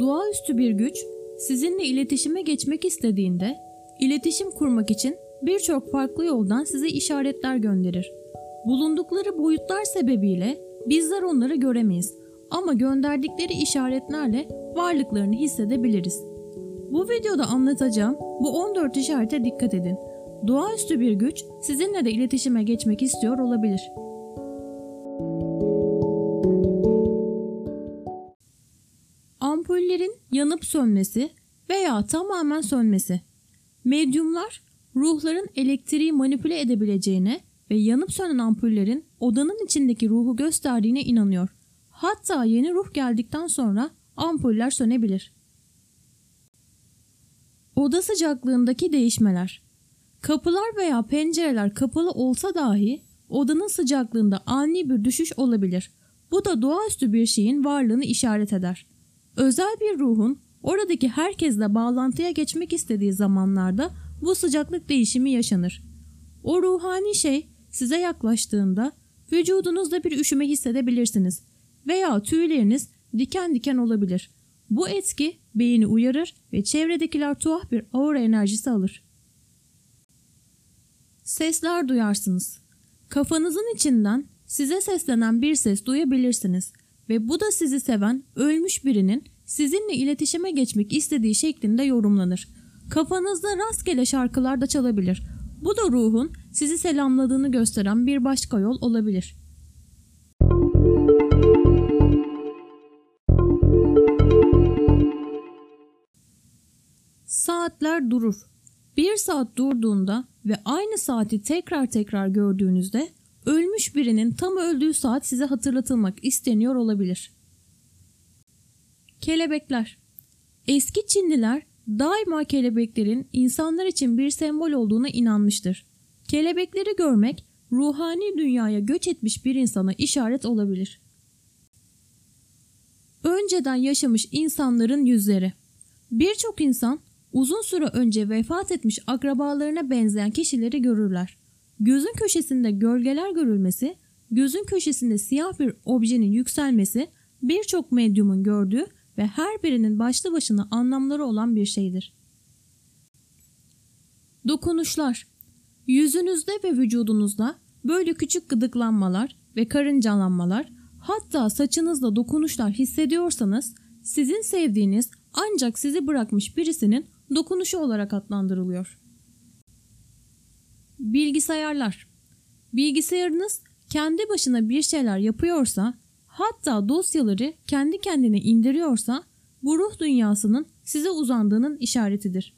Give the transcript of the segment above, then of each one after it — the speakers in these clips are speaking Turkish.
Doğaüstü bir güç sizinle iletişime geçmek istediğinde iletişim kurmak için birçok farklı yoldan size işaretler gönderir. Bulundukları boyutlar sebebiyle bizler onları göremeyiz ama gönderdikleri işaretlerle varlıklarını hissedebiliriz. Bu videoda anlatacağım bu 14 işarete dikkat edin. Doğaüstü bir güç sizinle de iletişime geçmek istiyor olabilir. Ampullerin yanıp sönmesi veya tamamen sönmesi. Medyumlar ruhların elektriği manipüle edebileceğine ve yanıp sönen ampullerin odanın içindeki ruhu gösterdiğine inanıyor. Hatta yeni ruh geldikten sonra ampuller sönebilir. Oda sıcaklığındaki değişmeler. Kapılar veya pencereler kapalı olsa dahi odanın sıcaklığında ani bir düşüş olabilir. Bu da doğaüstü bir şeyin varlığını işaret eder. Özel bir ruhun oradaki herkesle bağlantıya geçmek istediği zamanlarda bu sıcaklık değişimi yaşanır. O ruhani şey size yaklaştığında vücudunuzda bir üşüme hissedebilirsiniz veya tüyleriniz diken diken olabilir. Bu etki beyni uyarır ve çevredekiler tuhaf bir aura enerjisi alır. Sesler duyarsınız. Kafanızın içinden size seslenen bir ses duyabilirsiniz ve bu da sizi seven ölmüş birinin sizinle iletişime geçmek istediği şeklinde yorumlanır. Kafanızda rastgele şarkılar da çalabilir. Bu da ruhun sizi selamladığını gösteren bir başka yol olabilir. Saatler durur. Bir saat durduğunda ve aynı saati tekrar tekrar gördüğünüzde ölmüş birinin tam öldüğü saat size hatırlatılmak isteniyor olabilir. Kelebekler Eski Çinliler daima kelebeklerin insanlar için bir sembol olduğuna inanmıştır. Kelebekleri görmek ruhani dünyaya göç etmiş bir insana işaret olabilir. Önceden yaşamış insanların yüzleri. Birçok insan uzun süre önce vefat etmiş akrabalarına benzeyen kişileri görürler. Gözün köşesinde gölgeler görülmesi, gözün köşesinde siyah bir objenin yükselmesi birçok medyumun gördüğü ve her birinin başlı başına anlamları olan bir şeydir. Dokunuşlar Yüzünüzde ve vücudunuzda böyle küçük gıdıklanmalar ve karıncalanmalar hatta saçınızda dokunuşlar hissediyorsanız sizin sevdiğiniz ancak sizi bırakmış birisinin dokunuşu olarak adlandırılıyor. Bilgisayarlar Bilgisayarınız kendi başına bir şeyler yapıyorsa hatta dosyaları kendi kendine indiriyorsa bu ruh dünyasının size uzandığının işaretidir.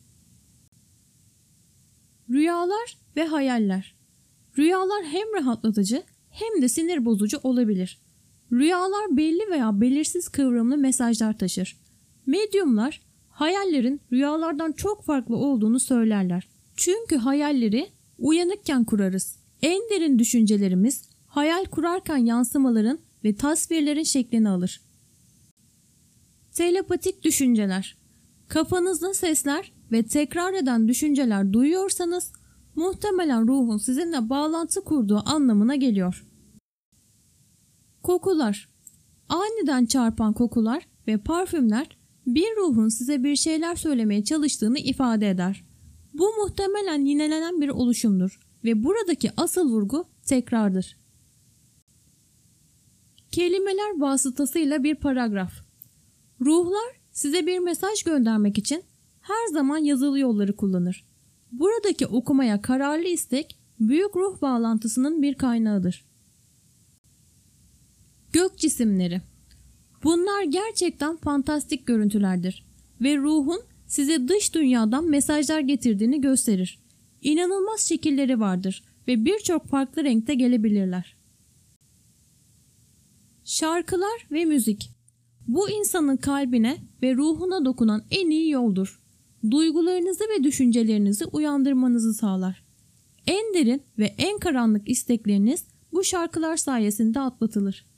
Rüyalar ve hayaller. Rüyalar hem rahatlatıcı hem de sinir bozucu olabilir. Rüyalar belli veya belirsiz kıvrımlı mesajlar taşır. Medyumlar hayallerin rüyalardan çok farklı olduğunu söylerler. Çünkü hayalleri uyanıkken kurarız. En derin düşüncelerimiz hayal kurarken yansımaların ve tasvirlerin şeklini alır. Telepatik düşünceler Kafanızda sesler ve tekrar eden düşünceler duyuyorsanız muhtemelen ruhun sizinle bağlantı kurduğu anlamına geliyor. Kokular Aniden çarpan kokular ve parfümler bir ruhun size bir şeyler söylemeye çalıştığını ifade eder. Bu muhtemelen yinelenen bir oluşumdur ve buradaki asıl vurgu tekrardır. Kelimeler vasıtasıyla bir paragraf. Ruhlar size bir mesaj göndermek için her zaman yazılı yolları kullanır. Buradaki okumaya kararlı istek büyük ruh bağlantısının bir kaynağıdır. Gök cisimleri Bunlar gerçekten fantastik görüntülerdir ve ruhun size dış dünyadan mesajlar getirdiğini gösterir. İnanılmaz şekilleri vardır ve birçok farklı renkte gelebilirler. Şarkılar ve müzik Bu insanın kalbine ve ruhuna dokunan en iyi yoldur. Duygularınızı ve düşüncelerinizi uyandırmanızı sağlar. En derin ve en karanlık istekleriniz bu şarkılar sayesinde atlatılır.